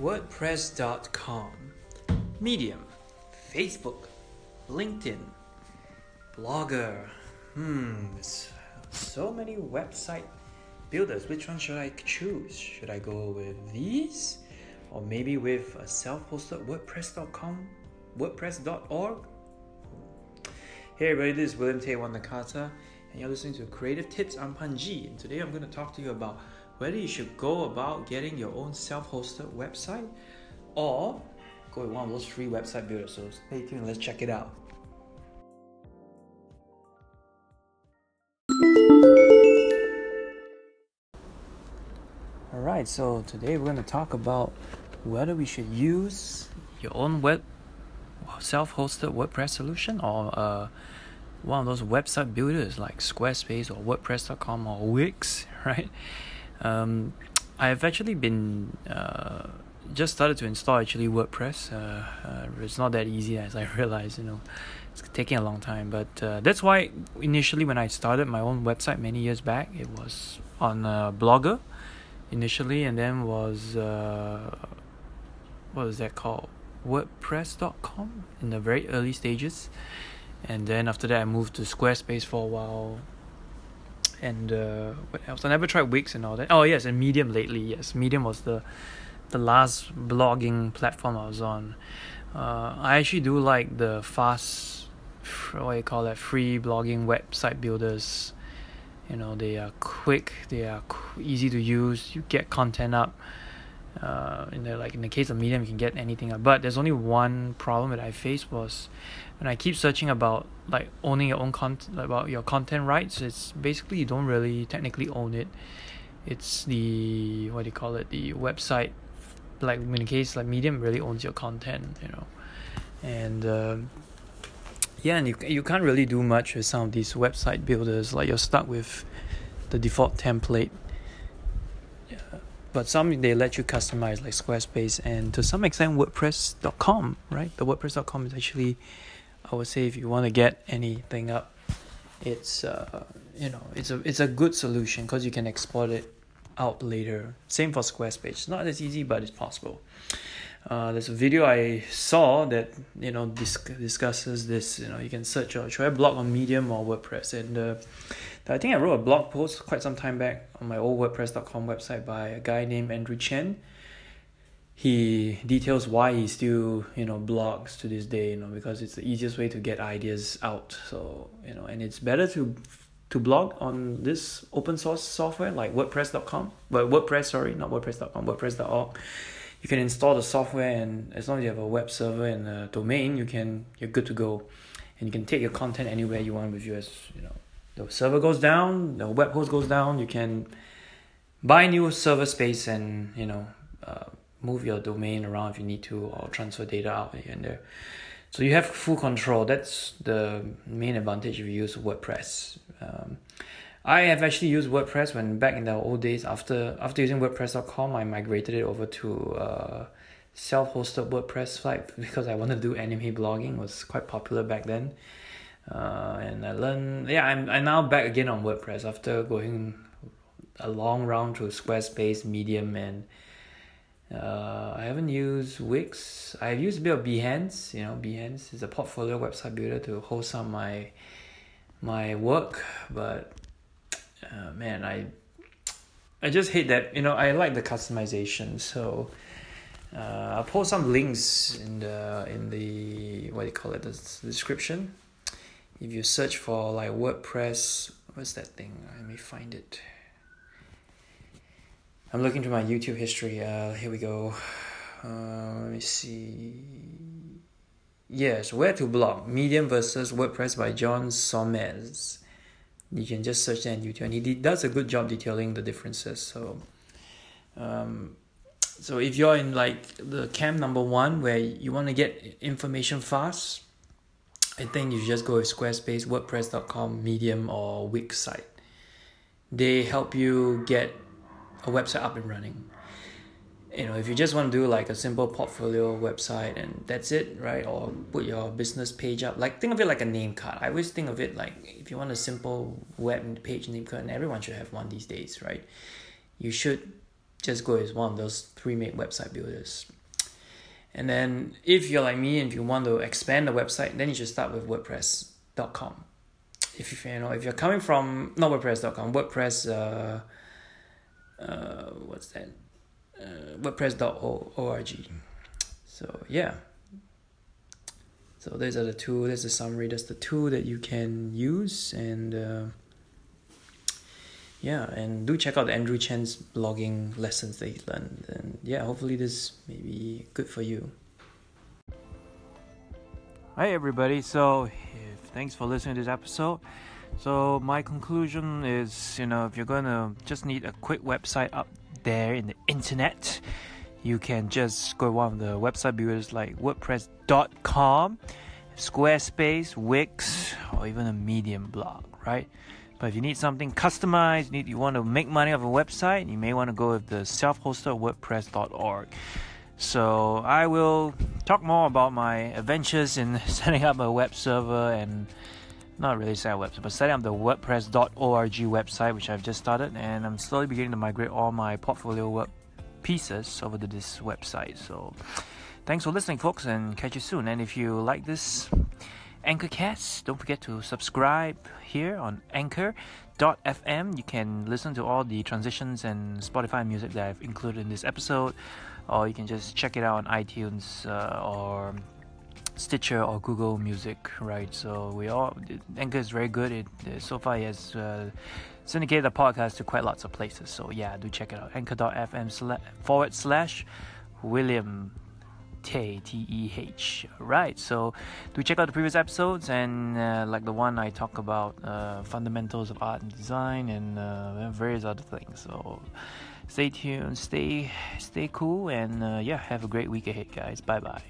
WordPress.com, Medium, Facebook, LinkedIn, Blogger. Hmm, so many website builders. Which one should I choose? Should I go with these? Or maybe with a self-hosted WordPress.com, WordPress.org? Hey everybody, this is William Teh Nakata, and you're listening to Creative Tips. I'm Panji, and today I'm going to talk to you about whether you should go about getting your own self-hosted website or go with one of those free website builders. So stay tuned, let's check it out. Alright, so today we're going to talk about whether we should use your own web self-hosted WordPress solution or uh, one of those website builders like Squarespace or WordPress.com or Wix, right? Um, I've actually been uh, just started to install actually WordPress. Uh, uh, it's not that easy as I realized, you know, it's taking a long time. But uh, that's why initially when I started my own website many years back, it was on Blogger initially, and then was uh, what was that called? WordPress.com in the very early stages, and then after that I moved to Squarespace for a while and uh, what else? I never tried Wix and all that. Oh yes, and Medium lately. Yes, Medium was the the last blogging platform I was on. Uh, I actually do like the fast, what do you call it, free blogging website builders. You know, they are quick, they are easy to use. You get content up uh, in the like in the case of medium you can get anything up. but there's only one problem that i faced was when i keep searching about like owning your own content about your content rights it's basically you don't really technically own it. It's the what do you call it the website like in the case like medium really owns your content you know. And uh, yeah and you, you can't really do much with some of these website builders like you're stuck with the default template. But some they let you customize like Squarespace and to some extent WordPress.com, right? The WordPress.com is actually, I would say, if you want to get anything up, it's uh, you know it's a it's a good solution because you can export it out later. Same for Squarespace. It's Not as easy, but it's possible. Uh, there's a video I saw that you know disc- discusses this. You know, you can search or should I blog on Medium or WordPress, and uh, I think I wrote a blog post quite some time back on my old WordPress.com website by a guy named Andrew Chen. He details why he still you know blogs to this day. You know, because it's the easiest way to get ideas out. So you know, and it's better to to blog on this open source software like WordPress.com, but WordPress, sorry, not WordPress.com, WordPress.org you can install the software and as long as you have a web server and a domain you can you're good to go and you can take your content anywhere you want with you as you know the server goes down the web host goes down you can buy new server space and you know uh, move your domain around if you need to or transfer data out here and there. So you have full control. That's the main advantage if you use wordpress. Um, I have actually used WordPress when back in the old days after after using WordPress.com I migrated it over to uh, self-hosted WordPress site because I wanted to do anime blogging. It was quite popular back then. Uh, and I learned yeah I'm I'm now back again on WordPress after going a long round through Squarespace Medium and uh, I haven't used Wix I've used a bit of Behance you know Behance is a portfolio website builder to host some my my work but uh, man, I I just hate that. You know, I like the customization, so uh, I'll post some links in the in the what do you call it the description. If you search for like WordPress, what's that thing? Let me find it. I'm looking through my YouTube history. Uh, here we go. Uh, let me see. Yes, where to blog: Medium versus WordPress by John Somers you can just search that on YouTube, and he does a good job detailing the differences. So, um, so if you're in like the camp number one where you want to get information fast, I think you just go with Squarespace, WordPress.com, Medium, or Wix site. They help you get a website up and running you know if you just want to do like a simple portfolio website and that's it right or put your business page up like think of it like a name card i always think of it like if you want a simple web page name card and everyone should have one these days right you should just go as one of those pre-made website builders. And then if you're like me and if you want to expand the website, then you should start with WordPress.com. If you, you know if you're coming from not WordPress.com, WordPress uh, uh what's that? Uh, WordPress.org. So yeah. So these are the two. There's a summary. That's the two that you can use and. Uh, yeah, and do check out Andrew Chen's blogging lessons that he learned. And yeah, hopefully this may be good for you. Hi everybody. So, thanks for listening to this episode. So my conclusion is, you know, if you're gonna just need a quick website up there in the internet, you can just go one of the website builders like WordPress.com, Squarespace, Wix, or even a Medium blog, right? But if you need something customized, need, you want to make money off a website, you may want to go with the self-hosted WordPress.org. So I will talk more about my adventures in setting up a web server and not really set up website, but setting up the WordPress.org website, which I've just started, and I'm slowly beginning to migrate all my portfolio work pieces over to this website. So thanks for listening, folks, and catch you soon. And if you like this Anchorcast. Don't forget to subscribe here on Anchor.fm. You can listen to all the transitions and Spotify music that I've included in this episode, or you can just check it out on iTunes uh, or Stitcher or Google Music. Right. So we all Anchor is very good. It so far has uh, syndicated the podcast to quite lots of places. So yeah, do check it out. Anchor.fm forward slash William Teh, T E H. Right, so do check out the previous episodes and uh, like the one I talk about uh, fundamentals of art and design and uh, various other things. So stay tuned, stay stay cool, and uh, yeah, have a great week ahead, guys. Bye bye.